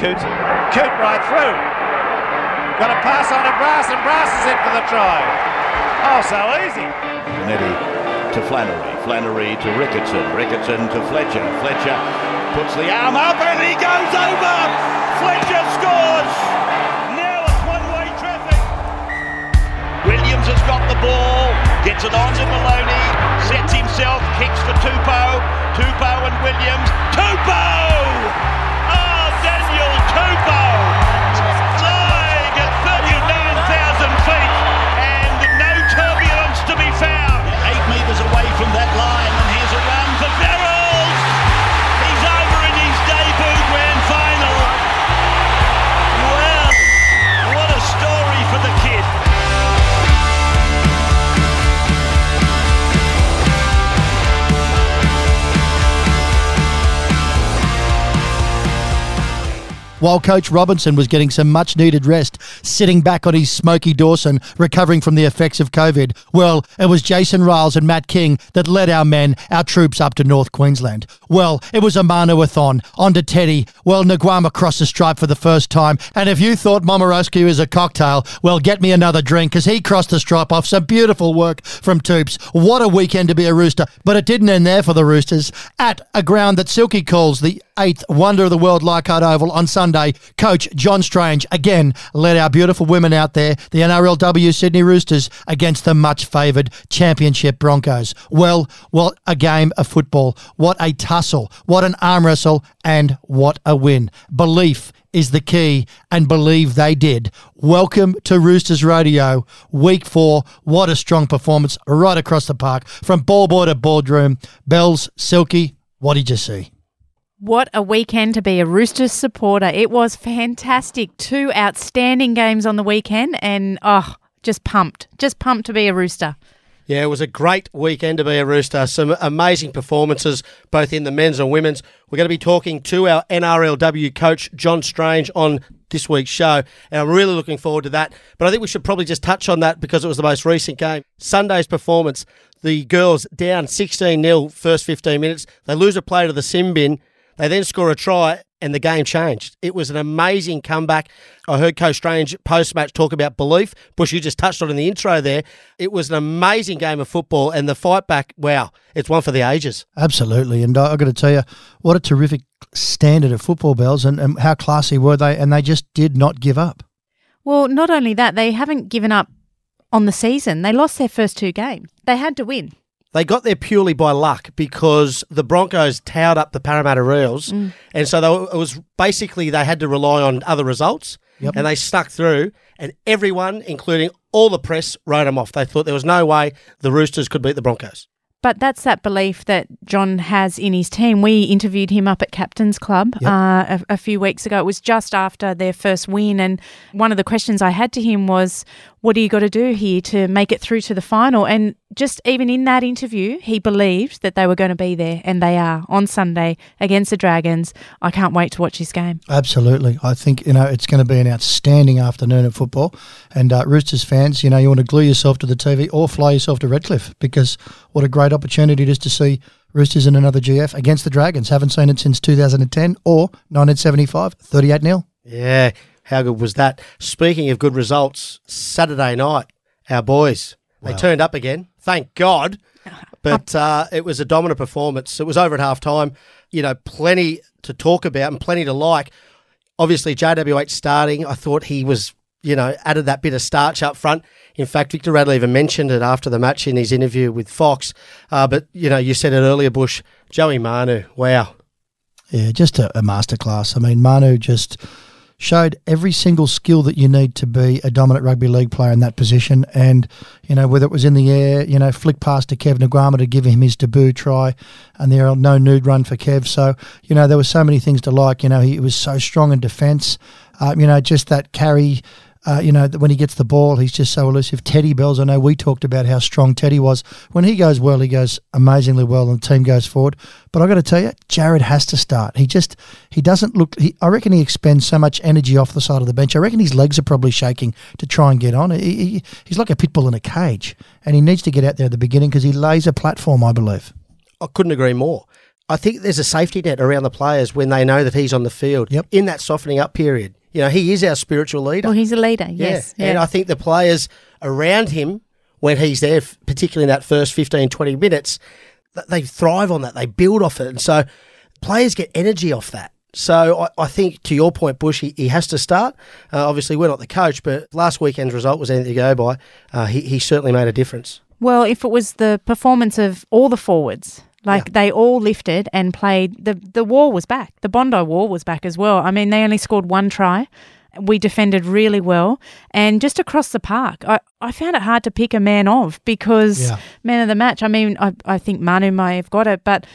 Coote. Coote right through. Got a pass on to Brass, and Brass is in for the try. Oh, so easy. Bonetti to Flannery. Flannery to Ricketson. Ricketson to Fletcher. Fletcher puts the arm up and he goes over. Fletcher scores. Now it's one-way traffic. Williams has got the ball. Gets it on to Maloney. Sets himself. Kicks for Tupou. Tupou and Williams. Tupou! Daniel Tupou! Flying at 39,000 feet and no turbulence to be found. Eight metres away from that line and here's a run for Farrell. While Coach Robinson was getting some much needed rest, sitting back on his smoky Dawson, recovering from the effects of COVID, well, it was Jason Ryles and Matt King that led our men, our troops up to North Queensland. Well, it was a Manu-a-thon, on to Teddy. Well, Naiqama crossed the stripe for the first time. And if you thought Momirovski was a cocktail, well, get me another drink because he crossed the stripe off. Some beautiful work from Toops. What a weekend to be a Rooster. But it didn't end there for the Roosters. At a ground that Silky calls the eighth wonder of the world, Leichhardt Oval, on Sunday, Coach John Strange again led our beautiful women out there, the NRLW Sydney Roosters, against the much favoured Championship Broncos. Well, what a game of football. What a tussle. What an arm wrestle. And what a win. Belief is the key, and believe they did. Welcome to Roosters Radio, week four. What a strong performance right across the park from ball boy to boardroom. Bells, Silky, what did you see? What a weekend to be a Roosters supporter. It was fantastic. Two outstanding games on the weekend and oh, just pumped. Just pumped to be a Rooster. Yeah, it was a great weekend to be a Rooster. Some amazing performances, both in the men's and women's. We're going to be talking to our NRLW coach, John Strange, on this week's show, and I'm really looking forward to that. But I think we should probably just touch on that because it was the most recent game. Sunday's performance, the girls down 16 0 first 15 minutes. They lose a play to the sin bin. They then score a try and the game changed. It was an amazing comeback. I heard Coach Strange post match talk about belief. Bush, you just touched on it in the intro there. It was an amazing game of football and the fight back, wow, it's one for the ages. Absolutely. And I've got to tell you, what a terrific standard of football bells and, and how classy were they. And they just did not give up. Well, not only that, they haven't given up on the season. They lost their first two games. They had to win. They got there purely by luck because the Broncos towed up the Parramatta Eels, Mm. and so they, it was basically they had to rely on other results, Yep. and they stuck through. And everyone, including all the press, wrote them off. They thought there was no way the Roosters could beat the Broncos. But that's that belief that John has in his team. We interviewed him up at Captain's Club Yep. uh, a, a few weeks ago. It was just after their first win. And one of the questions I had to him was, What do you got to do here to make it through to the final? And just even in that interview, he believed that they were going to be there, and they are on Sunday against the Dragons. I can't wait to watch this game. Absolutely. I think, you know, it's going to be an outstanding afternoon of football. And uh, Roosters fans, you know, you want to glue yourself to the TV or fly yourself to Redcliffe because what a great opportunity just to see Roosters in another GF against the Dragons. Haven't seen it since 2010 or 1975, 38 0. Yeah, how good was that? Speaking of good results, Saturday night, our boys they turned up again. Thank God. But uh, it was a dominant performance. It was over at half time. You know, plenty to talk about and plenty to like. Obviously, JWH starting, I thought he was, you know, added that bit of starch up front. In fact, Victor Radley even mentioned it after the match in his interview with Fox. Uh, but, you know, you said it earlier, Bush, Joey Manu, wow. Yeah, just a, a masterclass. I mean, Manu just showed every single skill that you need to be a dominant rugby league player in that position. And, you know, whether it was in the air, you know, flick pass to Kev Naiqama to give him his debut try, and there are no nude run for Kev. So, you know, there were so many things to like. You know, he was so strong in defence. Uh, you know, just that carry. Uh, you know, that when he gets the ball, he's just so elusive. Teddy Bells, I know we talked about how strong Teddy was. When he goes well, he goes amazingly well, and the team goes forward. But I've got to tell you, Jared has to start. He just he doesn't look. He, I reckon he expends so much energy off the side of the bench. I reckon his legs are probably shaking to try and get on. He, he, he's like a pit bull in a cage, and he needs to get out there at the beginning because he lays a platform. I believe. I couldn't agree more. I think there's a safety net around the players when they know that he's on the field Yep. in that softening up period. You know, he is our spiritual leader. Well, he's a leader. Yes. Yeah. And I think the players around him, when he's there, particularly in that first 15, 20 minutes, they thrive on that. They build off it. And so players get energy off that. So I, I think, to your point, Bush, he, he has to start. Uh, obviously, we're not the coach, but last weekend's result was anything to go by. Uh, he, he certainly made a difference. Well, if it was the performance of all the forwards, like they all lifted and played, the the war was back. The Bondi War was back as well. I mean, they only scored one try. We defended really well, and just across the park, I, I found it hard to pick a man of because Yeah. man of the match. I mean, I I think Manu may have got it, but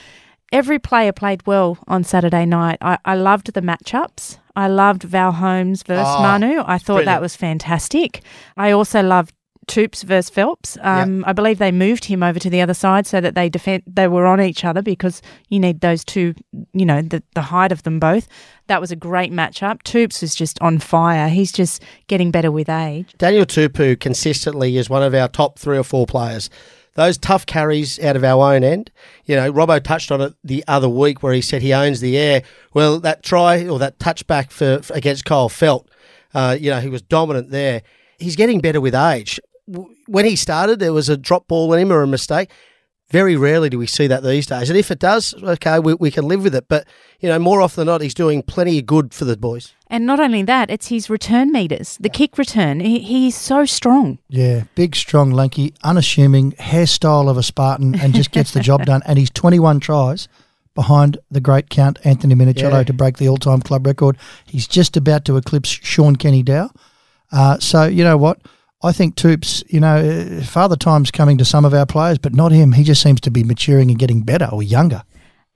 every player played well on Saturday night. I, I loved the matchups. I loved Val Holmes versus Oh, Manu. I thought brilliant. that was fantastic. I also loved Toops versus Phelps. Um, I believe they moved him over to the other side so that they defend they were on each other because you need those two, you know, the the height of them both. That was a great matchup. Toops was just on fire. He's just getting better with age. Daniel Tupou consistently is one of our top three or four players. Those tough carries out of our own end. You know, Robbo touched on it the other week where he said he owns the air. Well, that try or that touchback for, for against Kyle Feldt, uh, you know, he was dominant there. He's getting better with age. W- When he started, there was a drop ball in him or a mistake. Very rarely do we see that these days. And if it does, okay, we, we can live with it. But, you know, more often than not, he's doing plenty of good for the boys. And not only that, it's his return meters, the kick return. He, he's so strong. Yeah, big, strong, lanky, unassuming, hairstyle of a Spartan, and just gets the job done. And he's 21 tries behind the great Count Anthony Minichiello Yeah. to break the all-time club record. He's just about to eclipse Shaun Kenny-Dowall. Uh, so you know what? I think Toops, you know, uh, Father Time's coming to some of our players, but not him. He just seems to be maturing and getting better or younger.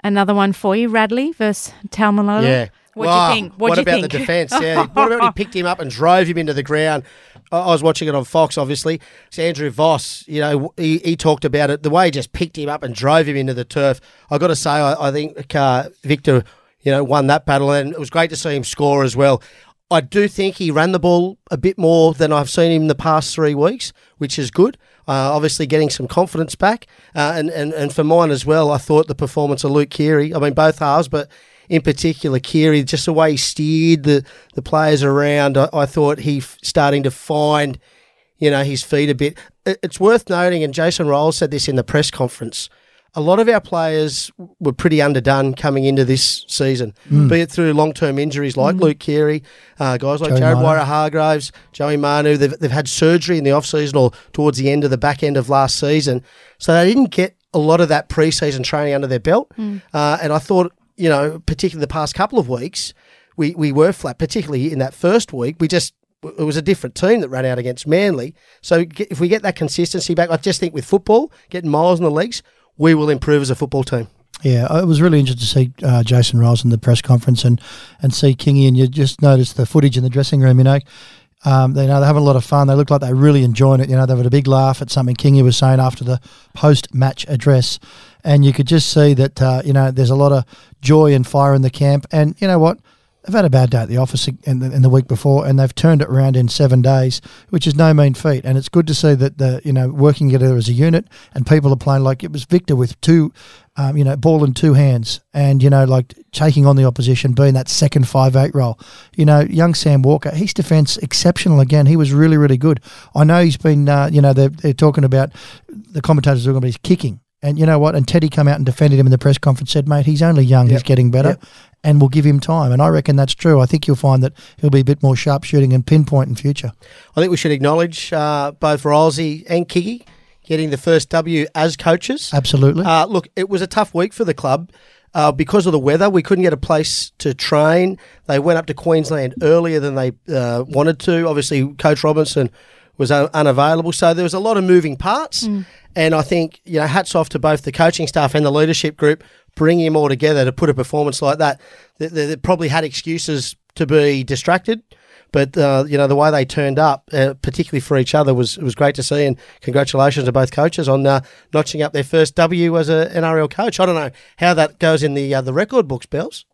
Another one for you, Radley versus Taumalolo. Yeah. What do Wow. you think? What, What you about think? the defence? Yeah. what about when he picked him up and drove him into the ground? I I was watching it on Fox, obviously. It's Andrew Voss, you know, he, he talked about it. The way he just picked him up and drove him into the turf. i got to say, I, I think uh, Victor, you know, won that battle, and it was great to see him score as well. I do think he ran the ball a bit more than I've seen him the past three weeks, which is good. Uh, obviously, getting some confidence back. Uh, and, and, and for mine as well, I thought the performance of Luke Keary, I mean, both halves, but in particular, Keary, just the way he steered the, the players around, I, I thought he f- starting to find, you know, his feet a bit. It- It's worth noting, and Jason Ryles said this in the press conference. A lot of our players were pretty underdone coming into this season, be it through long-term injuries like Luke Keary, uh, guys like Joey Jared Manu. Waerea-Hargreaves, Joey Manu. They've, they've had surgery in the off-season or towards the end of the back end of last season, so they didn't get a lot of that pre-season training under their belt. Uh, and I thought, you know, particularly the past couple of weeks, we, we were flat, particularly in that first week. We just it was a different team that ran out against Manly. So if we get that consistency back, I just think with football, getting miles in the legs, we will improve as a football team. Yeah, it was really interesting to see uh, Jason Ryles in the press conference and, and see Kingy, and you just noticed the footage in the dressing room. You know, um, they you know they're having a lot of fun. They look like they're really enjoying it. You know, they had a big laugh at something Kingy was saying after the post-match address, and you could just see that uh, you know there's a lot of joy and fire in the camp. And you know what? They've had a bad day at the office in the, in the week before, and they've turned it around in seven days, which is no mean feat. And it's good to see that the you know working together as a unit, and people are playing like it was Victor with two, um, you know, ball in two hands, and you know like taking on the opposition, being that second five eight role. You know, young Sam Walker, his defence exceptional again. He was really really good. I know he's been, uh, you know, they're, they're talking about the commentators are talking about his kicking. And you know what? And Teddy come out and defended him in the press conference. Said, "Mate, he's only young. He's getting better." Yep. and we'll give him time. And I reckon that's true. I think you'll find that he'll be a bit more sharp shooting and pinpoint in future. I think we should acknowledge uh, both Rylesy and Kingy getting the first W as coaches. Absolutely. Uh, look, it was a tough week for the club. Uh, because of the weather, we couldn't get a place to train. They went up to Queensland earlier than they uh, wanted to. Obviously, Coach Robinson was un- unavailable, so there was a lot of moving parts. And I think you know, hats off to both the coaching staff and the leadership group bringing them all together to put a performance like that. They, they, they probably had excuses to be distracted. But uh, you know the way they turned up, uh, particularly for each other, was was great to see. And congratulations to both coaches on uh, notching up their first W as an NRL coach. I don't know how that goes in the uh, the record books, Bells.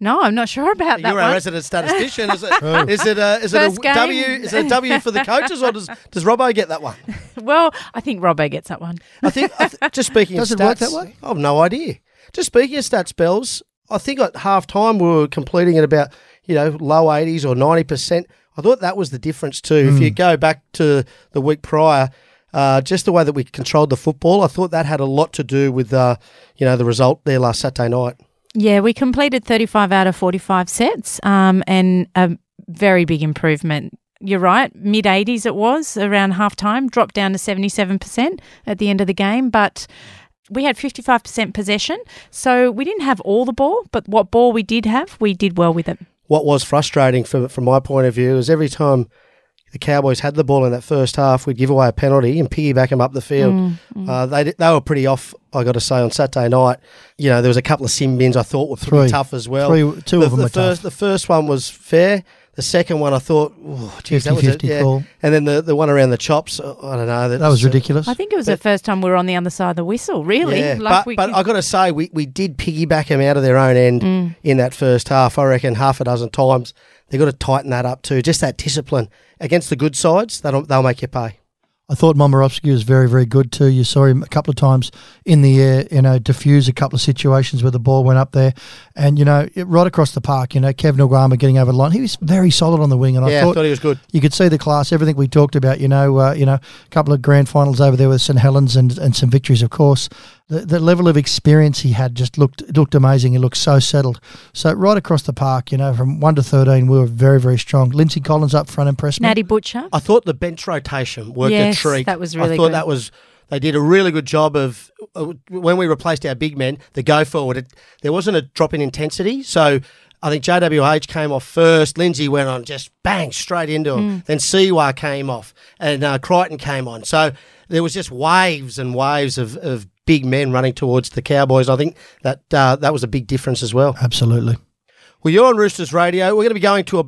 No, I'm not sure about that You're one. our resident statistician. Is it? is it a is it First a game. W? Is it a W for the coaches, or does does Robbo get that one? Well, I think Robbo gets that one. I think I th- just speaking Does of it work stats, that way? I have no idea. Just speaking of stats, Bells, I think at half time we were completing at about, you know, low 80s or 90%. I thought that was the difference too. If you go back to the week prior, uh, just the way that we controlled the football, I thought that had a lot to do with, uh, you know, the result there last Saturday night. Yeah, we completed 35 out of 45 sets um, and a very big improvement. You're right, mid 80s it was around half time, dropped down to 77% at the end of the game. But we had 55% possession. So we didn't have all the ball, but what ball we did have, we did well with it. What was frustrating from, from my point of view is every time the Cowboys had the ball in that first half, we'd give away a penalty and piggyback them up the field. Mm, Uh, they they were pretty off, I got to say, on Saturday night. You know, there was a couple of sin bins I thought were pretty Three. tough as well. Three- two the, of them the first, tough. The first one was fair. The second one, I thought, oh, geez, that was 50-50 yeah. call. And then the, the one around the chops, uh, I don't know. That was uh, ridiculous. I think it was the first time we were on the other side of the whistle, really. Yeah, Like but, we but could- I got to say, we, we did piggyback them out of their own end Mm. in that first half. I reckon half a dozen times. They've got to tighten that up too. Just that discipline against the good sides, they'll, they'll make you pay. I thought Momirovski was very, very good too. You saw him a couple of times in the air, you know, diffuse a couple of situations where the ball went up there. And, you know, it, right across the park, you know, Kevin Naiqama getting over the line. He was very solid on the wing. And I thought, I thought he was good. you could see the class, everything we talked about, you know, uh, you know, a couple of grand finals over there with St Helens and, and some victories, of course. The, the level of experience he had just looked looked amazing. He looked so settled. So right across the park, you know, from one to thirteen, we were very very strong. Lindsay Collins up front impressed me. Natty Butcher. I thought the bench rotation worked Yes, a treat. that was really. I thought good. that was they did a really good job of uh, when we replaced our big men. The go forward, it, there wasn't a drop in intensity. So I think JWH came off first. Lindsay went on just bang straight into him. Then Siwa came off, and uh, Crichton came on. So there was just waves and waves of, of big men running towards the Cowboys. I think that uh, that was a big difference as well. Absolutely. Well, you're on Roosters Radio. We're going to be going to a.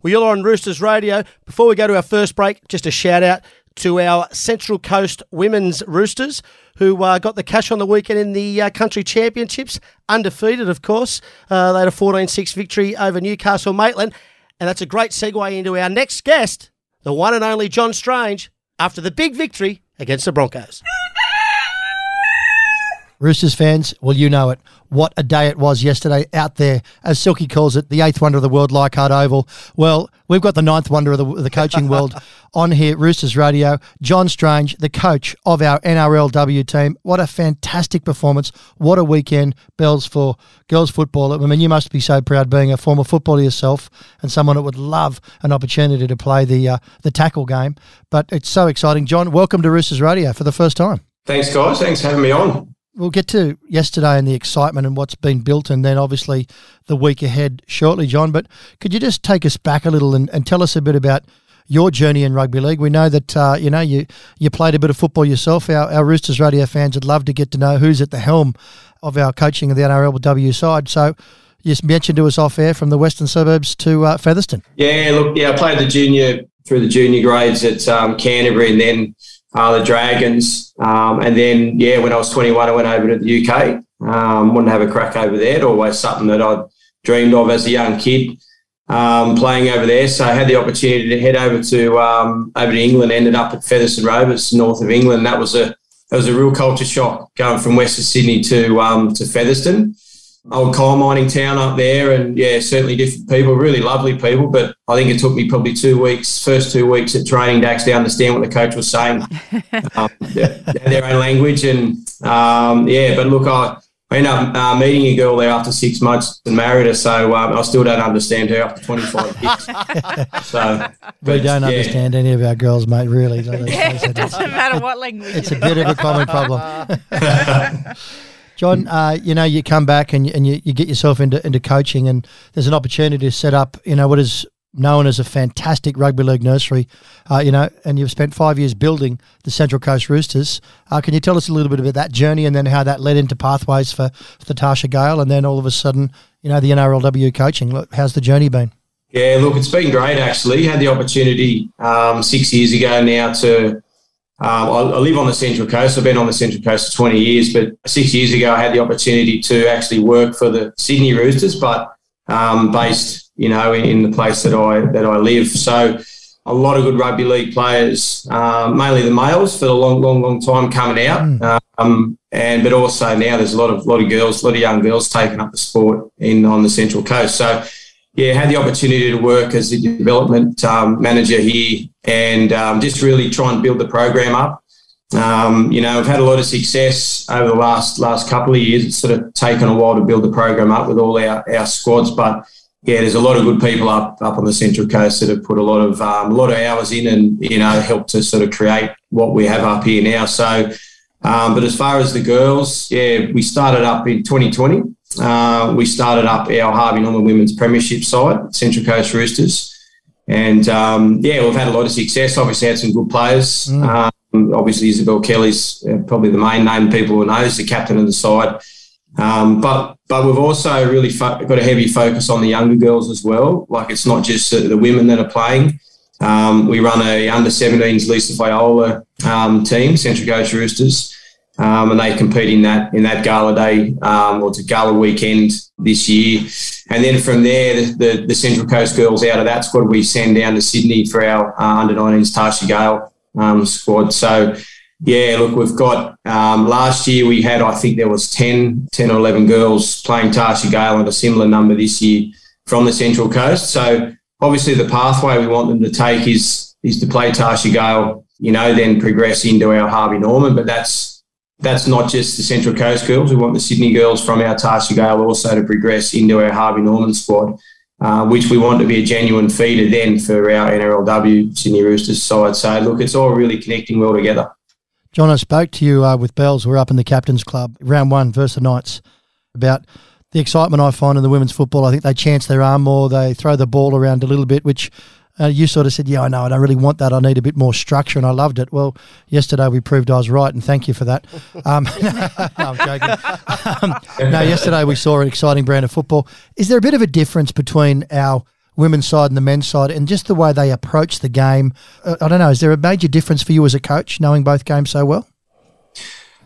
Well, you're on Roosters Radio. Before we go to our first break, just a shout out to our Central Coast Women's Roosters who uh, got the cash on the weekend in the uh, Country Championships, undefeated, of course. Uh, they had a 14 6 victory over Newcastle Maitland. And that's a great segue into our next guest, the one and only John Strange, after the big victory against the Broncos. Roosters fans, well, you know it. What a day it was yesterday out there, as Silky calls it, the eighth wonder of the world, Leichhardt Oval. Well, we've got the ninth wonder of the, the coaching world on here, Roosters Radio. John Strange, the coach of our NRLW team. What a fantastic performance. What a weekend, Bells, for girls football. I mean, you must be so proud being a former footballer yourself and someone that would love an opportunity to play the, uh, the tackle game. But it's so exciting. John, welcome to Roosters Radio for the first time. Thanks, guys. Thanks for having me on. We'll get to yesterday and the excitement and what's been built, and then obviously the week ahead shortly, John. But could you just take us back a little and, and tell us a bit about your journey in rugby league? We know that uh, you know you you played a bit of football yourself. Our, our Roosters radio fans would love to get to know who's at the helm of our coaching of the NRLW side. So you mentioned to us off air from the western suburbs to uh, Featherstone. Yeah, look, yeah, I played the junior through the junior grades at um, Canterbury and then uh, the Dragons. Um, and then, yeah, when I was 21, I went over to the UK. Um, wanted to have a crack over there. It always something that I'd dreamed of as a young kid. Um, playing over there, so I had the opportunity to head over to um, over to England. Ended up at Featherstone Rovers, north of England. That was a that was a real culture shock going from Western Sydney to um, to Featherstone. Old coal mining town up there, and yeah, certainly different people, really lovely people. But I think it took me probably two weeks, first two weeks at training to actually understand what the coach was saying. um, they had their own language, and um, yeah, but look, I. I ended up uh, meeting a girl there after six months and married her, so um, I still don't understand her after 25 years. so, We but, don't yeah. understand any of our girls, mate. Really, let's Yeah, it it. It's- doesn't matter what language. it's a bit of a common problem. John, uh, you know, you come back and, you- and you, you get yourself into, into coaching, and there's an opportunity to set up, you know, what is known as a fantastic rugby league nursery, uh, you know, and you've spent five years building the Central Coast Roosters. Uh, can you tell us a little bit about that journey and then how that led into pathways for, for Tarsha Gale, and then all of a sudden, you know, the NRLW coaching? Look, How's the journey been? Yeah, look, it's been great actually. Had the opportunity um, six years ago now to. Um, I, I live on the Central Coast. I've been on the Central Coast for 20 years, but six years ago I had the opportunity to actually work for the Sydney Roosters, but um, based, you know, in, in the place that I that I live. So, a lot of good rugby league players, uh, mainly the males for a long, long, long time coming out. Mm. Um, and but also now there's a lot of lot of girls, a lot of young girls taking up the sport in on the Central Coast. So yeah, had the opportunity to work as a development um, manager here and um, just really try and build the program up. Um, you know, I've had a lot of success over the last last couple of years. It's sort of taken a while to build the program up with all our, our squads, but yeah, there's a lot of good people up up on the Central Coast that have put a lot of um, a lot of hours in and you know helped to sort of create what we have up here now. So, um, but as far as the girls, yeah, we started up in 2020. Uh, we started up our Harvey Norman Women's Premiership side, Central Coast Roosters, and um, yeah, we've had a lot of success. Obviously, had some good players. Mm. Um, obviously, Isabel Kelly's uh, probably the main name people will know. Is the captain of the side. Um, but but we've also really fo- got a heavy focus on the younger girls as well. Like it's not just the, the women that are playing. Um, we run a under 17s Lisa Fiaola um, team, Central Coast Roosters, um, and they compete in that in that gala day um, or to gala weekend this year. And then from there, the, the, the, Central Coast girls out of that squad we send down to Sydney for our uh, under 19s Tarsha Gale um, squad. So yeah, look, we've got um, last year we had, I think there was 10, 10 or 11 girls playing Tarsha Gale and a similar number this year from the Central Coast. So obviously the pathway we want them to take is, is to play Tarsha Gale, you know, then progress into our Harvey Norman. But that's, that's not just the Central Coast girls. We want the Sydney girls from our Tarsha Gale also to progress into our Harvey Norman squad. Uh, which we want to be a genuine feeder then for our NRLW Sydney Roosters side. So, look, it's all really connecting well together. John, I spoke to you uh, with Bells. We're up in the Captain's Club, round one versus the Knights, about the excitement I find in the women's football. I think they chance their arm more, they throw the ball around a little bit, which uh, you sort of said, yeah, I know, I don't really want that. I need a bit more structure, and I loved it. Well, yesterday we proved I was right, and thank you for that. Um, no, I'm joking. Um, no, yesterday we saw an exciting brand of football. Is there a bit of a difference between our – women's side and the men's side, and just the way they approach the game. Uh, I don't know. Is there a major difference for you as a coach, knowing both games so well?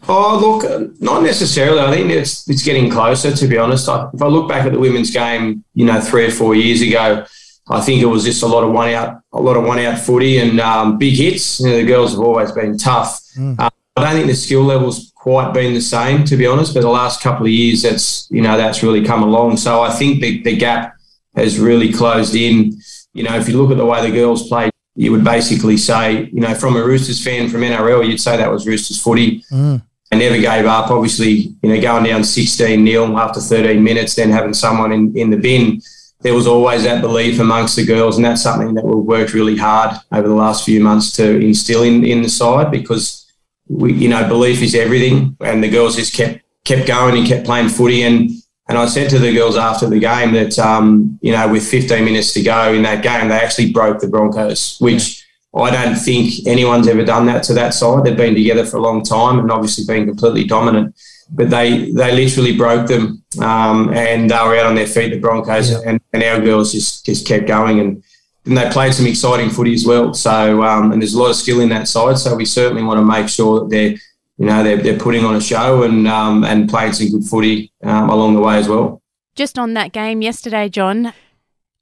Oh, look, not necessarily. I think it's it's getting closer. To be honest, I, if I look back at the women's game, you know, three or four years ago, I think it was just a lot of one out, a lot of one out footy and um, big hits. You know, the girls have always been tough. Mm. I don't think the skill levels quite been the same, to be honest. But the last couple of years, that's you know that's really come along. So I think the, the gap has really closed in. You know, if you look at the way the girls played, you would basically say, you know, from a Roosters fan from NRL, you'd say that was Roosters footy. Mm. They never gave up. Obviously, you know, going down 16 nil after 13 minutes, then having someone in, in the bin, there was always that belief amongst the girls. And that's something that we've worked really hard over the last few months to instill in, in the side because, we, you know, belief is everything. And the girls just kept kept going and kept playing footy. And and I said to the girls after the game that, um, you know, with 15 minutes to go in that game, they actually broke the Broncos, which. I don't think anyone's ever done that to that side. They've been together for a long time and obviously been completely dominant. But they they literally broke them um, and they were out on their feet, the Broncos, yeah. and, and our girls just, just kept going. And then they played some exciting footy as well. So, um, and there's a lot of skill in that side. So we certainly want to make sure that they're you know they're, they're putting on a show and um, and playing some good footy um, along the way as well. Just on that game yesterday, John.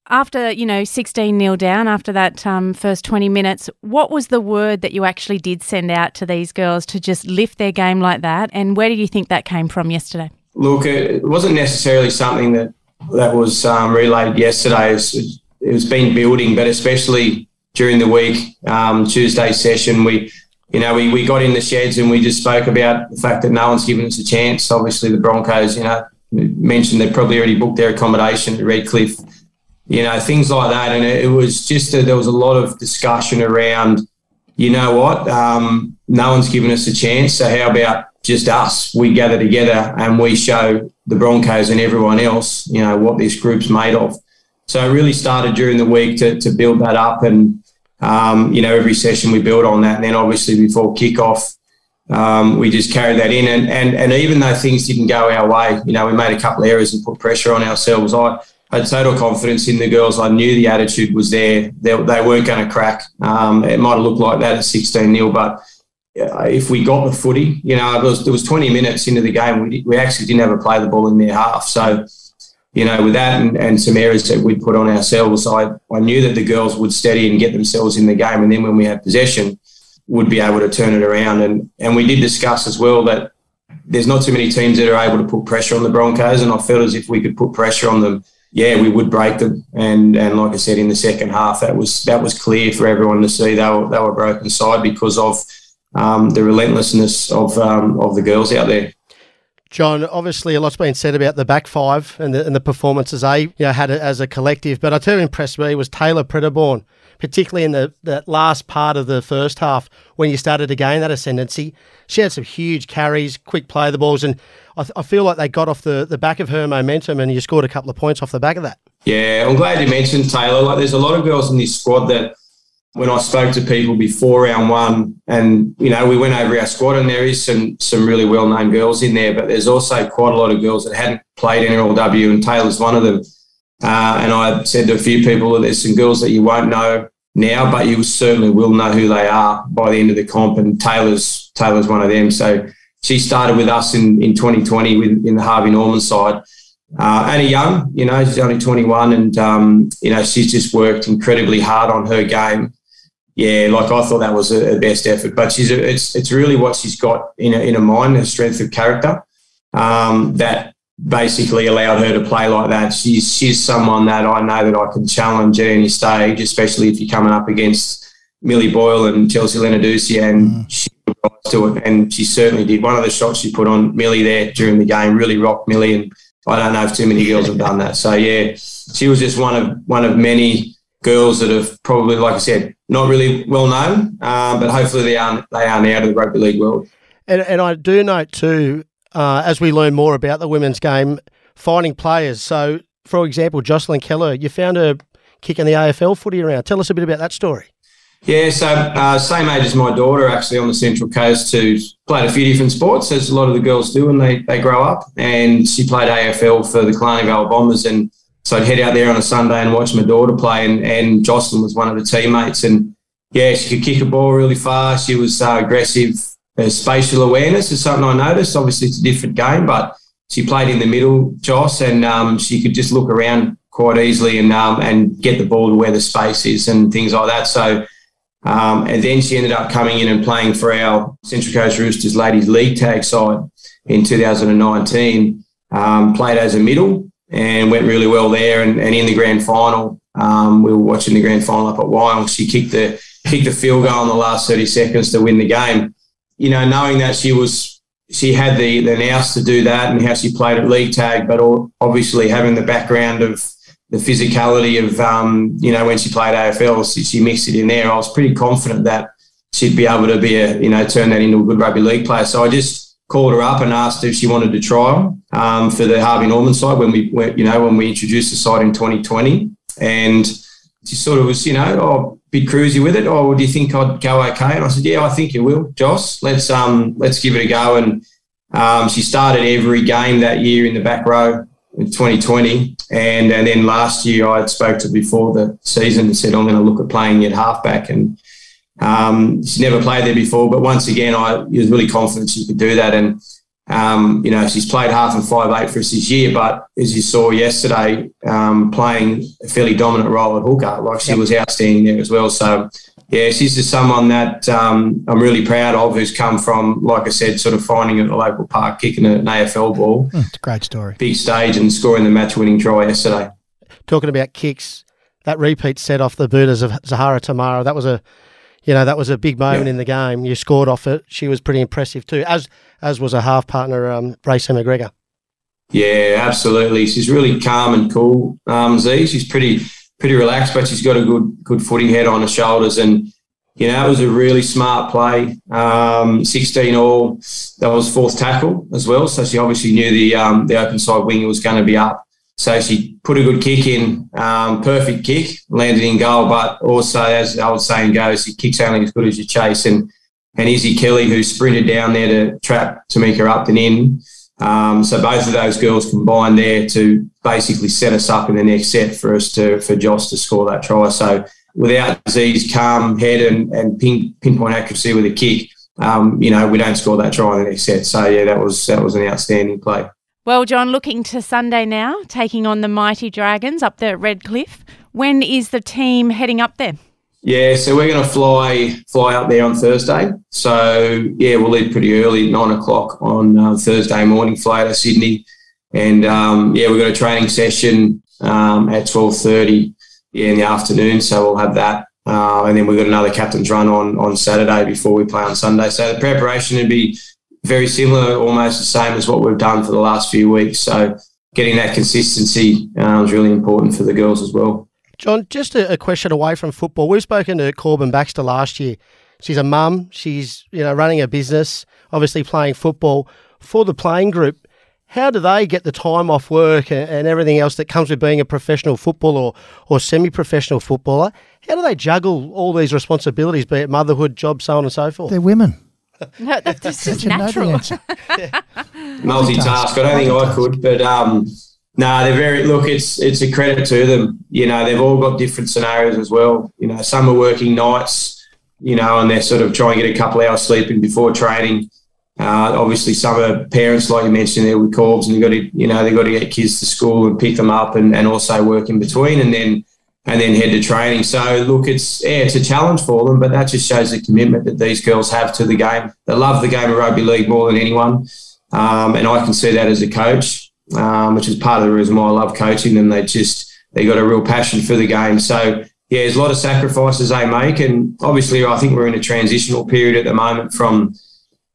After you know, sixteen 0 down after that um, first twenty minutes, what was the word that you actually did send out to these girls to just lift their game like that? And where do you think that came from yesterday? Look, it wasn't necessarily something that that was um, relayed yesterday. It was, it was been building, but especially during the week, um, Tuesday session, we you know, we, we got in the sheds and we just spoke about the fact that no one's given us a chance. Obviously, the Broncos, you know, mentioned they've probably already booked their accommodation at Redcliffe, you know, things like that. And it, it was just a, there was a lot of discussion around, you know what, um, no one's given us a chance. So how about just us? We gather together and we show the Broncos and everyone else, you know, what this group's made of. So it really started during the week to, to build that up and um, you know, every session we build on that. And then obviously before kickoff, um, we just carried that in. And, and, and even though things didn't go our way, you know, we made a couple of errors and put pressure on ourselves. I had total confidence in the girls. I knew the attitude was there. They, they weren't going to crack. Um, it might have looked like that at 16 0, but if we got the footy, you know, it was, it was 20 minutes into the game. We, we actually didn't ever play the ball in their half. So, you know, with that and, and some errors that we'd put on ourselves, I, I knew that the girls would steady and get themselves in the game. And then when we had possession, would be able to turn it around. And, and we did discuss as well that there's not too many teams that are able to put pressure on the Broncos. And I felt as if we could put pressure on them, yeah, we would break them. And and like I said, in the second half, that was that was clear for everyone to see. They were, they were broken side because of um, the relentlessness of um, of the girls out there. John, obviously a lot's been said about the back five and the, and the performances they you know, had as a collective, but I tell you, impressed me was Taylor Pretterborn, particularly in the that last part of the first half when you started to gain that ascendancy. She had some huge carries, quick play the balls, and I, I feel like they got off the, the back of her momentum and you scored a couple of points off the back of that. Yeah, I'm glad you mentioned Taylor. Like, there's a lot of girls in this squad that when I spoke to people before round one, and you know, we went over our squad, and there is some some really well known girls in there, but there's also quite a lot of girls that hadn't played NRLW, and Taylor's one of them. Uh, and I said to a few people that there's some girls that you won't know now, but you certainly will know who they are by the end of the comp. And Taylor's Taylor's one of them. So she started with us in, in 2020 with, in the Harvey Norman side. Uh, Annie Young, you know, she's only 21, and um, you know she's just worked incredibly hard on her game yeah, like I thought that was a best effort. But she's a, it's it's really what she's got in a, in a mind, her strength of character, um, that basically allowed her to play like that. She's she's someone that I know that I can challenge at any stage, especially if you're coming up against Millie Boyle and Chelsea Lenarduzzi, and mm. she to it, and she certainly did. One of the shots she put on Millie there during the game really rocked Millie, and I don't know if too many girls have done that. So yeah, she was just one of one of many girls that have probably, like I said, not really well known, uh, but hopefully they are they are now to the rugby league world. And, and I do note too, uh, as we learn more about the women's game, finding players. So, for example, Jocelyn Kelleher, you found her kicking the AFL footy around. Tell us a bit about that story. Yeah, so uh, same age as my daughter, actually on the Central Coast, who's played a few different sports, as a lot of the girls do when they, they grow up. And she played AFL for the Killarney Vale Bombers and so I'd head out there on a Sunday and watch my daughter play, and, and Jocelyn was one of the teammates. And yeah, she could kick a ball really fast. She was uh, aggressive. Her spatial awareness is something I noticed. Obviously, it's a different game, but she played in the middle, Joss, and um, she could just look around quite easily and um, and get the ball to where the space is and things like that. So, um, and then she ended up coming in and playing for our Central Coast Roosters Ladies League tag side in 2019. Um, played as a middle, and went really well there. And, and in the grand final, um, we were watching the grand final up at Wyong. She kicked the kicked the field goal in the last 30 seconds to win the game. You know, knowing that she was she had the the nous to do that and how she played at league tag, but obviously having the background of the physicality of um, you know when she played AFL, she, she mixed it in there. I was pretty confident that she'd be able to be a you know turn that into a good rugby league player. So I just called her up and asked if she wanted to try um, for the Harvey Norman side when we went, you know, when we introduced the side in 2020. And she sort of was, you know, oh, bit cruisy with it. or do you think I'd go okay? And I said, yeah, I think you will, Joss. Let's um, let's give it a go. And um, she started every game that year in the back row in 2020. And, and then last year I spoke to before the season and said, I'm going to look at playing at halfback. And um, she's never played there before, but once again, I was really confident she could do that. And um, you know, she's played half and five eight for us this year, but as you saw yesterday, um, playing a fairly dominant role at hooker, like she was outstanding there as well. So, yeah, she's just someone that um, I'm really proud of, who's come from, like I said, sort of finding at a local park, kicking an AFL ball. Hmm, it's a great story. Big stage and scoring the match-winning try yesterday. Talking about kicks, that repeat set off the Buddhas of Zahara Temara, that was a you know that was a big moment yeah. in the game. You scored off it. She was pretty impressive too, as as was a half partner, um, McGregor. Yeah, absolutely. She's really calm and cool. Um, Z, she's pretty pretty relaxed, but she's got a good good footy head on her shoulders, and you know it was a really smart play. Um, Sixteen all. That was fourth tackle as well, so she obviously knew the um, the open side winger was going to be up. So she put a good kick in, um, perfect kick, landed in goal. But also, as the old saying goes, your kick's only as good as your chase. And and Izzy Kelly, who sprinted down there to trap Tamika up and in. Um, so both of those girls combined there to basically set us up in the next set for us to for Joss to score that try. So without Z's calm head and, and pin, pinpoint accuracy with a kick, um, you know, we don't score that try in the next set. So yeah, that was that was an outstanding play. Well, John, looking to Sunday now, taking on the mighty Dragons up there at Redcliffe. When is the team heading up there? Yeah, so we're going to fly fly up there on Thursday. So yeah, we'll leave pretty early, nine o'clock on uh, Thursday morning. Fly to Sydney, and um, yeah, we've got a training session um, at twelve thirty yeah, in the afternoon. So we'll have that, uh, and then we've got another captain's run on on Saturday before we play on Sunday. So the preparation would be very similar, almost the same as what we've done for the last few weeks. So getting that consistency uh, is really important for the girls as well. John, just a, a, question away from football. We've spoken to Corban Baxter last year. She's a mum. She's you know running a business, obviously playing football for the playing group. How do they get the time off work and, and everything else that comes with being a professional footballer or, or semi-professional footballer? How do they juggle all these responsibilities, be it motherhood, job, so on and so forth? They're women. no, that's just natural. Multitask. I don't think I could, but um, no, nah, they're very look. It's it's a credit to them. You know, they've all got different scenarios as well. You know, some are working nights. You know, and they're sort of trying to get a couple hours sleeping before training. Uh, obviously, some are parents, like you mentioned, there with Corbs, and they've got to, you know, they've got to get kids to school and pick them up, and, and also work in between, and then and then head to training. So, look, it's yeah, it's a challenge for them, but that just shows the commitment that these girls have to the game. They love the game of rugby league more than anyone, um, and I can see that as a coach um, which is part of the reason why I love coaching them. They just they got a real passion for the game. So yeah, there's a lot of sacrifices they make, and obviously I think we're in a transitional period at the moment from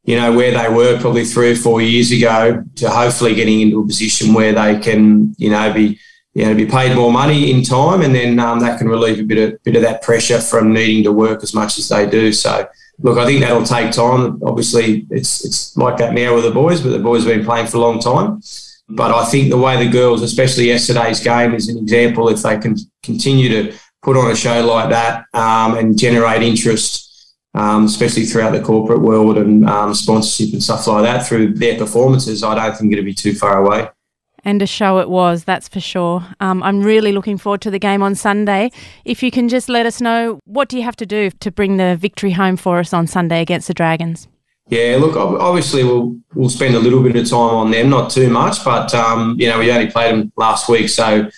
you know where they were probably three or four years ago to hopefully getting into a position where they can you know be you know be paid more money in time, and then um, that can relieve a bit of bit of that pressure from needing to work as much as they do. So. Look, I think that'll take time. Obviously, it's it's like that now with the boys, but the boys have been playing for a long time. But I think the way the girls, especially yesterday's game, is an example. If they can continue to put on a show like that um, and generate interest, um, especially throughout the corporate world and um, sponsorship and stuff like that through their performances, I don't think it'll be too far away. And a show it was, that's for sure. Um, I'm really looking forward to the game on Sunday. If you can just let us know, what do you have to do to bring the victory home for us on Sunday against the Dragons? Yeah, look, obviously we'll we'll spend a little bit of time on them, not too much, but um, you know we only played them last week, so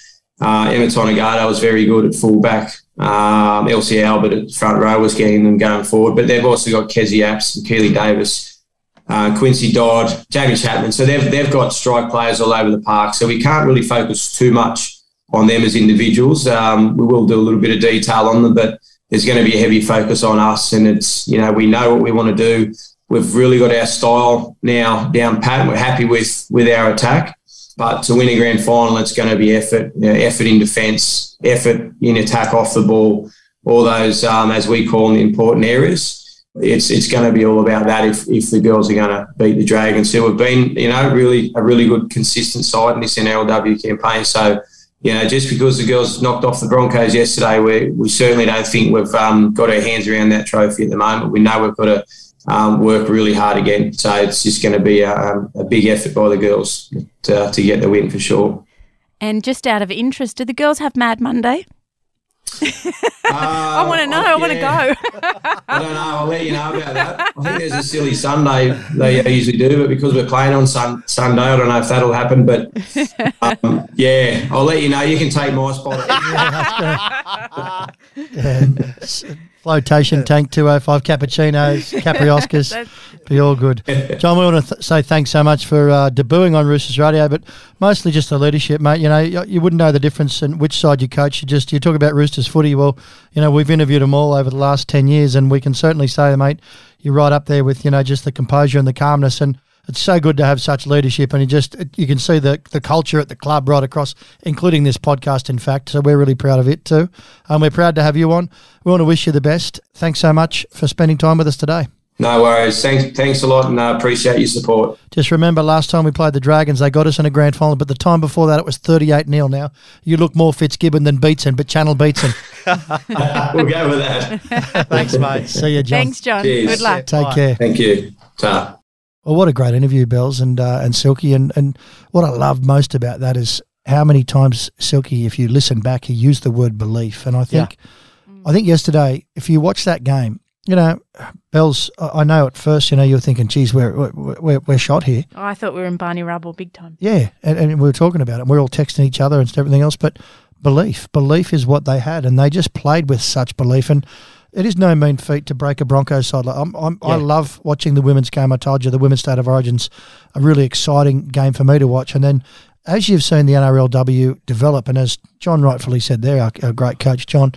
uh, Emma Tonegato was very good at fullback. Um, Elsie Albert at front row was getting them going forward, but they've also got Kezie Apps and Keeley Davis, uh, Quincy Dodd, Jamie Chapman. So they've they've got strike players all over the park. So we can't really focus too much on them as individuals. Um, we will do a little bit of detail on them, but there's going to be a heavy focus on us, and it's you know we know what we want to do We've really got our style now down pat. We're happy with with our attack, but to win a grand final, it's going to be effort, you know, effort in defence, effort in attack off the ball, all those um, as we call them the important areas. It's it's going to be all about that if, if the girls are going to beat the Dragons. So we've been you know really a really good consistent side in this NRLW campaign. So you know, just because the girls knocked off the Broncos yesterday, we, we certainly don't think we've um, got our hands around that trophy at the moment. We know we've got to um, work really hard again. So it's just going to be a, um, a big effort by the girls to, to get the win for sure. And just out of interest, do the girls have Mad Monday? Uh, I want to know. I, I want to yeah. go. I don't know. I'll let you know about that. I think there's a silly Sunday they usually do, but because we're playing on sun, Sunday, I don't know if that'll happen. But um, yeah, I'll let you know. You can take my spot. yeah flotation tank 205 cappuccinos, Capri Oscars, be all good. John, we want to th- say thanks so much for uh, debuting on Roosters Radio, but mostly just the leadership, mate. You know, you, you wouldn't know the difference in which side you coach. You just you talk about Roosters footy. Well, you know, we've interviewed them all over the last ten years, and we can certainly say, mate, you're right up there with you know just the composure and the calmness and it's so good to have such leadership, and you just you can see the the culture at the club right across, including this podcast. In fact, so we're really proud of it too, and we're proud to have you on. We want to wish you the best. Thanks so much for spending time with us today. No worries. Thanks, thanks a lot, and I uh, appreciate your support. Just remember, last time we played the Dragons, they got us in a grand final, but the time before that, it was 38 0 now. You look more Fitzgibbon than Beatson, but Channel Beatson. we'll go with that. Thanks, mate. See you, John. Thanks, John. Cheers. Good luck. Take Bye. care. Thank you. Ta. Well, what a great interview, Bells and uh, and Silky, and and what I love most about that is how many times Silky, if you listen back, he used the word belief, and I think, yeah. I think yesterday, if you watch that game, you know, Bells, I know at first, you know, you're thinking, geez, we're, we're, we're, we're shot here. Oh, I thought we were in Barney Rubble big time. Yeah, and, and we were talking about it. And we're all texting each other and everything else, but belief, belief is what they had, and they just played with such belief. And it is no mean feat to break a Broncos side. Like, I'm, I'm, I love watching the women's game. I told you the women's state of origins a really exciting game for me to watch. And then as you've seen the NRLW develop, and as John rightfully said there, our, our great coach John,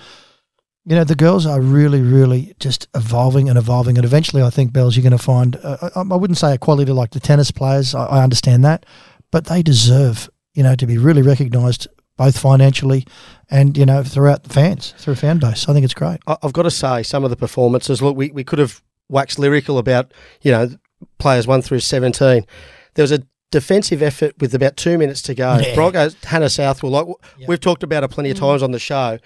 you know the girls are really, really just evolving and evolving. And eventually, I think Bells, you're going to find. Uh, I, wouldn't say a quality like the tennis players. I, I understand that, but they deserve, you know, to be really recognised both financially and you know throughout the fans, through fan base. I think it's great. I've got to say, some of the performances. Look, we, we could have waxed lyrical about you know players one through seventeen. There was a defensive effort with about two minutes to go. Yeah. Broncos, Hannah Southwell, like we've talked about her plenty of times on the show.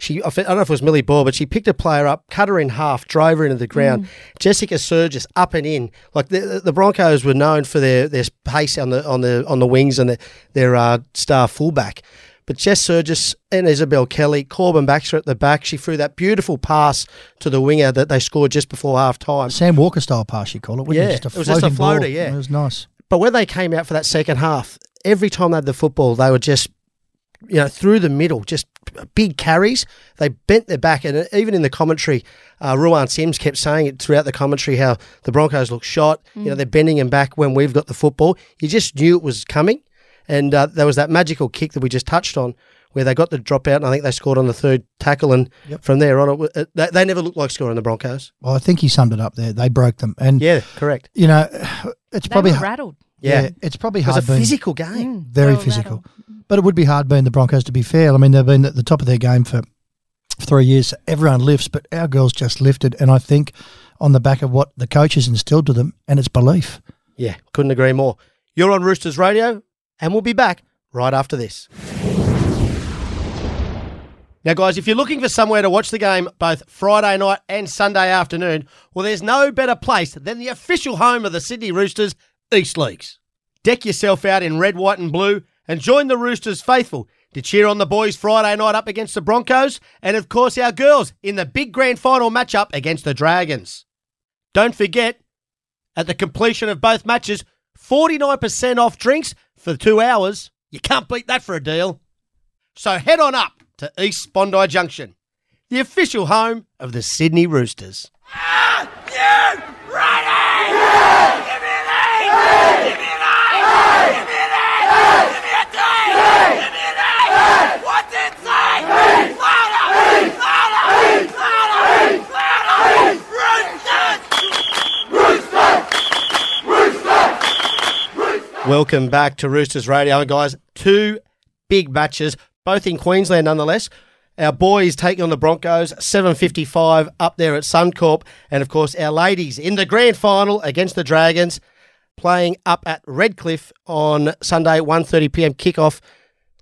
She, I don't know if it was Millie Boyle, but she picked a player up, cut her in half, drove her into the ground. Jessica Sergis up and in. Like the, the Broncos were known for their, their pace on the on the on the wings and their, their uh, star fullback. But Jess Sergis and Isabelle Kelly, Corban Baxter at the back. She threw that beautiful pass to the winger that they scored just before half time. Sam Walker style pass, you call it? you? Yeah, just a it was just a floating ball. floater, yeah. it was nice. But when they came out for that second half, every time they had the football, they were just, you know, through the middle, just big carries. They bent their back, and even in the commentary, uh, Ruan Sims kept saying it throughout the commentary how the Broncos look shot. You know, they're bending them back when we've got the football. You just knew it was coming, and uh, there was that magical kick that we just touched on. Where they got the drop out, and I think they scored on the third tackle, and from there on, it, it, they, they never looked like scoring the Broncos. Well, I think he summed it up there. They broke them, and Yeah, correct. you know, it's They probably were rattled. Yeah, it's probably it was hard a physical game. Mm. very physical, rattled. but it would be hard being the Broncos. To be fair, I mean they've been at the top of their game for three years. So everyone lifts, but our girls just lifted, and I think on the back of what the coaches instilled to them, and it's belief. Yeah, couldn't agree more. You're on Roosters Radio, and we'll be back right after this. Now, guys, if you're looking for somewhere to watch the game both Friday night and Sunday afternoon, well, there's no better place than the official home of the Sydney Roosters, East Leagues. Deck yourself out in red, white, and blue and join the Roosters faithful to cheer on the boys Friday night up against the Broncos and, of course, our girls in the big grand final matchup against the Dragons. Don't forget, at the completion of both matches, 49% off drinks for two hours. You can't beat that for a deal. So head on up to East Bondi Junction, the official home of the Sydney Roosters. Welcome back to Roosters Radio, guys. Two big matches, both in Queensland, nonetheless. Our boys taking on the Broncos, 7.55 up there at Suncorp. And, of course, our ladies in the grand final against the Dragons, playing up at Redcliffe on Sunday, 1.30pm kickoff.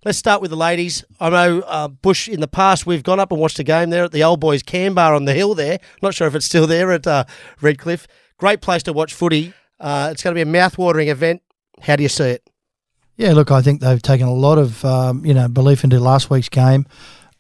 Let's start with the ladies. I know, uh, Bush, in the past, we've gone up and watched a game there at the Old Boys Can Bar on the hill there. Not sure if it's still there at uh, Redcliffe. Great place to watch footy. Uh, it's going to be a mouth-watering event. How do you see it? Yeah, look, I think they've taken a lot of um, you know belief into last week's game.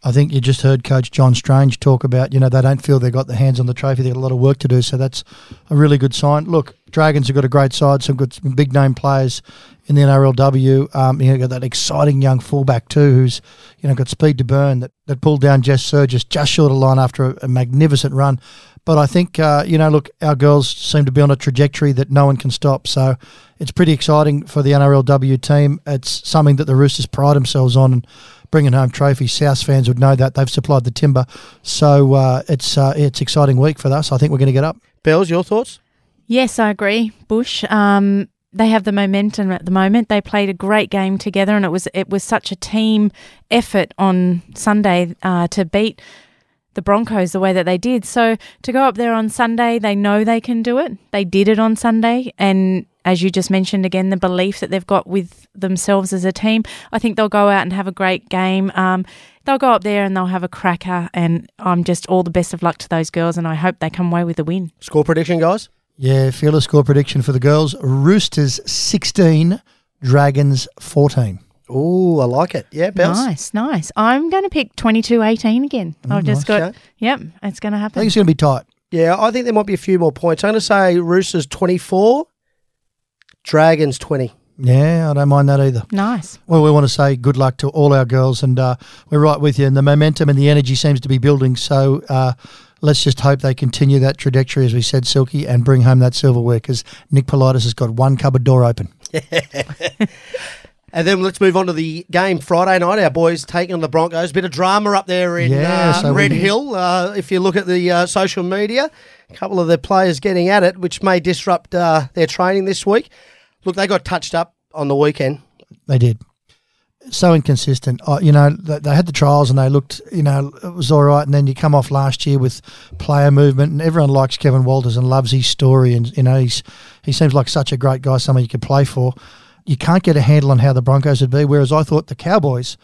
I think you just heard Coach John Strange talk about you know they don't feel they've got their hands on the trophy. They've got a lot of work to do, so that's a really good sign. Look, Dragons have got a great side, some good some big name players in the NRLW. Um, you know, got that exciting young fullback too, who's you know got speed to burn that, that pulled down Jess Sergis just short of line after a, a magnificent run. But I think uh, you know, look, our girls seem to be on a trajectory that no one can stop. So it's pretty exciting for the NRLW team. It's something that the Roosters pride themselves on. And bringing home trophies, South fans would know that they've supplied the timber. So uh, it's uh, it's exciting week for us. I think we're going to get up. Bells, your thoughts? Yes, I agree, Bush. Um, they have the momentum at the moment. They played a great game together, and it was it was such a team effort on Sunday uh, to beat the Broncos the way that they did. So to go up there on Sunday, they know they can do it. They did it on Sunday, and as you just mentioned again, the belief that they've got with themselves as a team, I think they'll go out and have a great game. Um, they'll go up there and they'll have a cracker, and I'm just all the best of luck to those girls, and I hope they come away with a win. Score prediction, guys? Yeah, fearless score prediction for the girls: Roosters sixteen, Dragons fourteen. Oh, I like it. Yeah, Bells? Nice, nice. I'm going to pick 22 18 again. I've just got, Okay. yep, it's going to happen. I happen. think it's going to be tight. Yeah, I think there might be a few more points. I'm going to say Roosters 24, Dragons 20. Yeah, I don't mind that either. Nice. Well, we want to say good luck to all our girls, and uh, we're right with you. And the momentum and the energy seems to be building. So uh, let's just hope they continue that trajectory, as we said, Silky, and bring home that silverware because Nick Politis has got one cupboard door open. And then let's move on to the game Friday night. Our boys taking on the Broncos. Bit of drama up there in Yeah, uh, so Red did. Hill. Uh, if you look at the uh, social media, a couple of the players getting at it, which may disrupt uh, their training this week. Look, they got touched up on the weekend. They did. So inconsistent. Uh, you know, they, they had the trials and they looked, you know, it was all right. And then you come off last year with player movement, and everyone likes Kevin Walters and loves his story. And, you know, he's, he seems like such a great guy, someone you could play for. You can't get a handle on how the Broncos would be. Whereas I thought the Cowboys,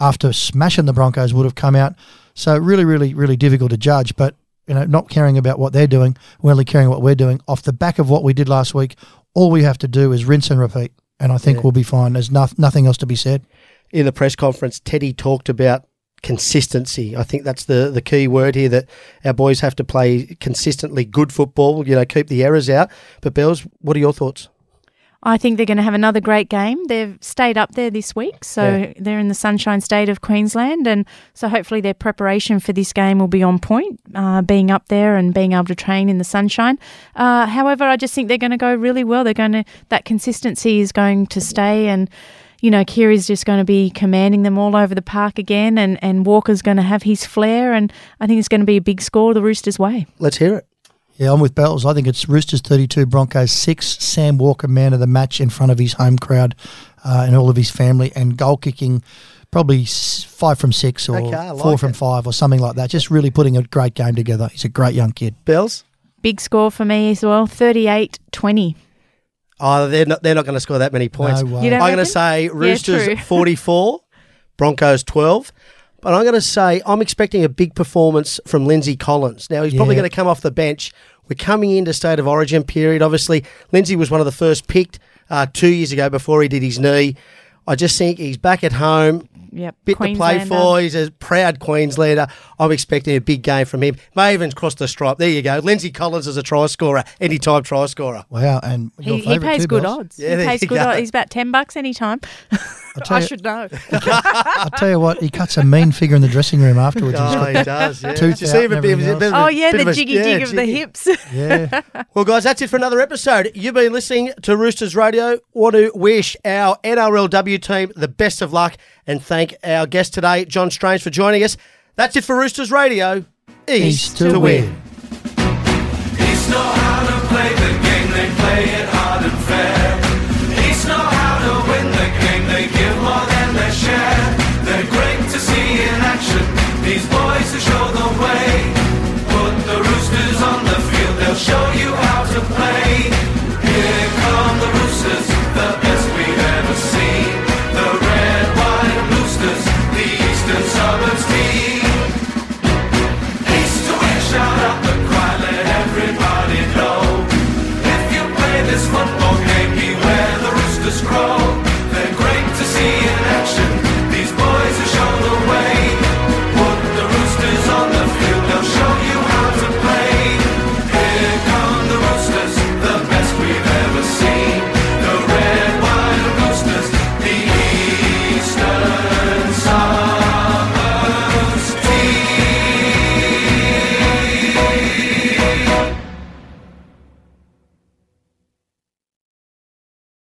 after smashing the Broncos, would have come out. So really, really, really difficult to judge. But, you know, not caring about what they're doing, we're only caring what we're doing. Off the back of what we did last week, all we have to do is rinse and repeat. And I think we'll be fine. There's no, nothing else to be said. in the press conference, Teddy talked about consistency. I think that's the, the key word here that our boys have to play consistently good football, you know, keep the errors out. But, Bells, what are your thoughts? I think they're going to have another great game. They've stayed up there this week, so Yeah. they're in the Sunshine State of Queensland, and so hopefully their preparation for this game will be on point, uh, being up there and being able to train in the sunshine. Uh, however, I just think they're going to go really well. They're going to that consistency is going to stay, and you know Keary's just going to be commanding them all over the park again, and and Walker's going to have his flair, and I think it's going to be a big score the Roosters' way. Let's hear it. Yeah, I'm with Bells. I think it's Roosters 32, Broncos 6. Sam Walker, man of the match in front of his home crowd uh, and all of his family. And goal kicking, probably five from six or Okay, like four from it. five or something like that. Just really putting a great game together. He's a great young kid. Bells? Big score for me as well, 38-20. Oh, they're not, they're not going to score that many points. No way. I'm going to say Roosters true. 44, Broncos 12. But I'm going to say I'm expecting a big performance from Lindsay Collins. Now, he's probably going to come off the bench. We're coming into state of origin period. Obviously, Lindsay was one of the first picked uh, two years ago before he did his knee. I just think he's back at home, Yep, bit to play for. He's a proud Queenslander. I'm expecting a big game from him. Maven's crossed the stripe. There you go. Lindsay Collins is a try scorer, anytime try scorer. Wow. And your He, he pays too, good Bells. odds. Yeah, he pays good go. odds. He's about ten bucks anytime. tell I you- should know. I'll tell you what, he cuts a mean figure in the dressing room afterwards. Oh, he does. Yeah. Two Did you see him a bit, a bit oh yeah, bit the of a- jiggy yeah, jig of the hips. yeah. Well, guys, that's it for another episode. You've been listening to Roosters Radio. Want to wish our NRLW team the best of luck and thank our guest today, John Strange, for joining us. That's it for Roosters Radio. East, East to, to win. win. East know how to play the game, they play it hard and fair. East know how to win the game, they give more than their share. They're great to see in action, these boys who show the way. Put the Roosters on the field, they'll show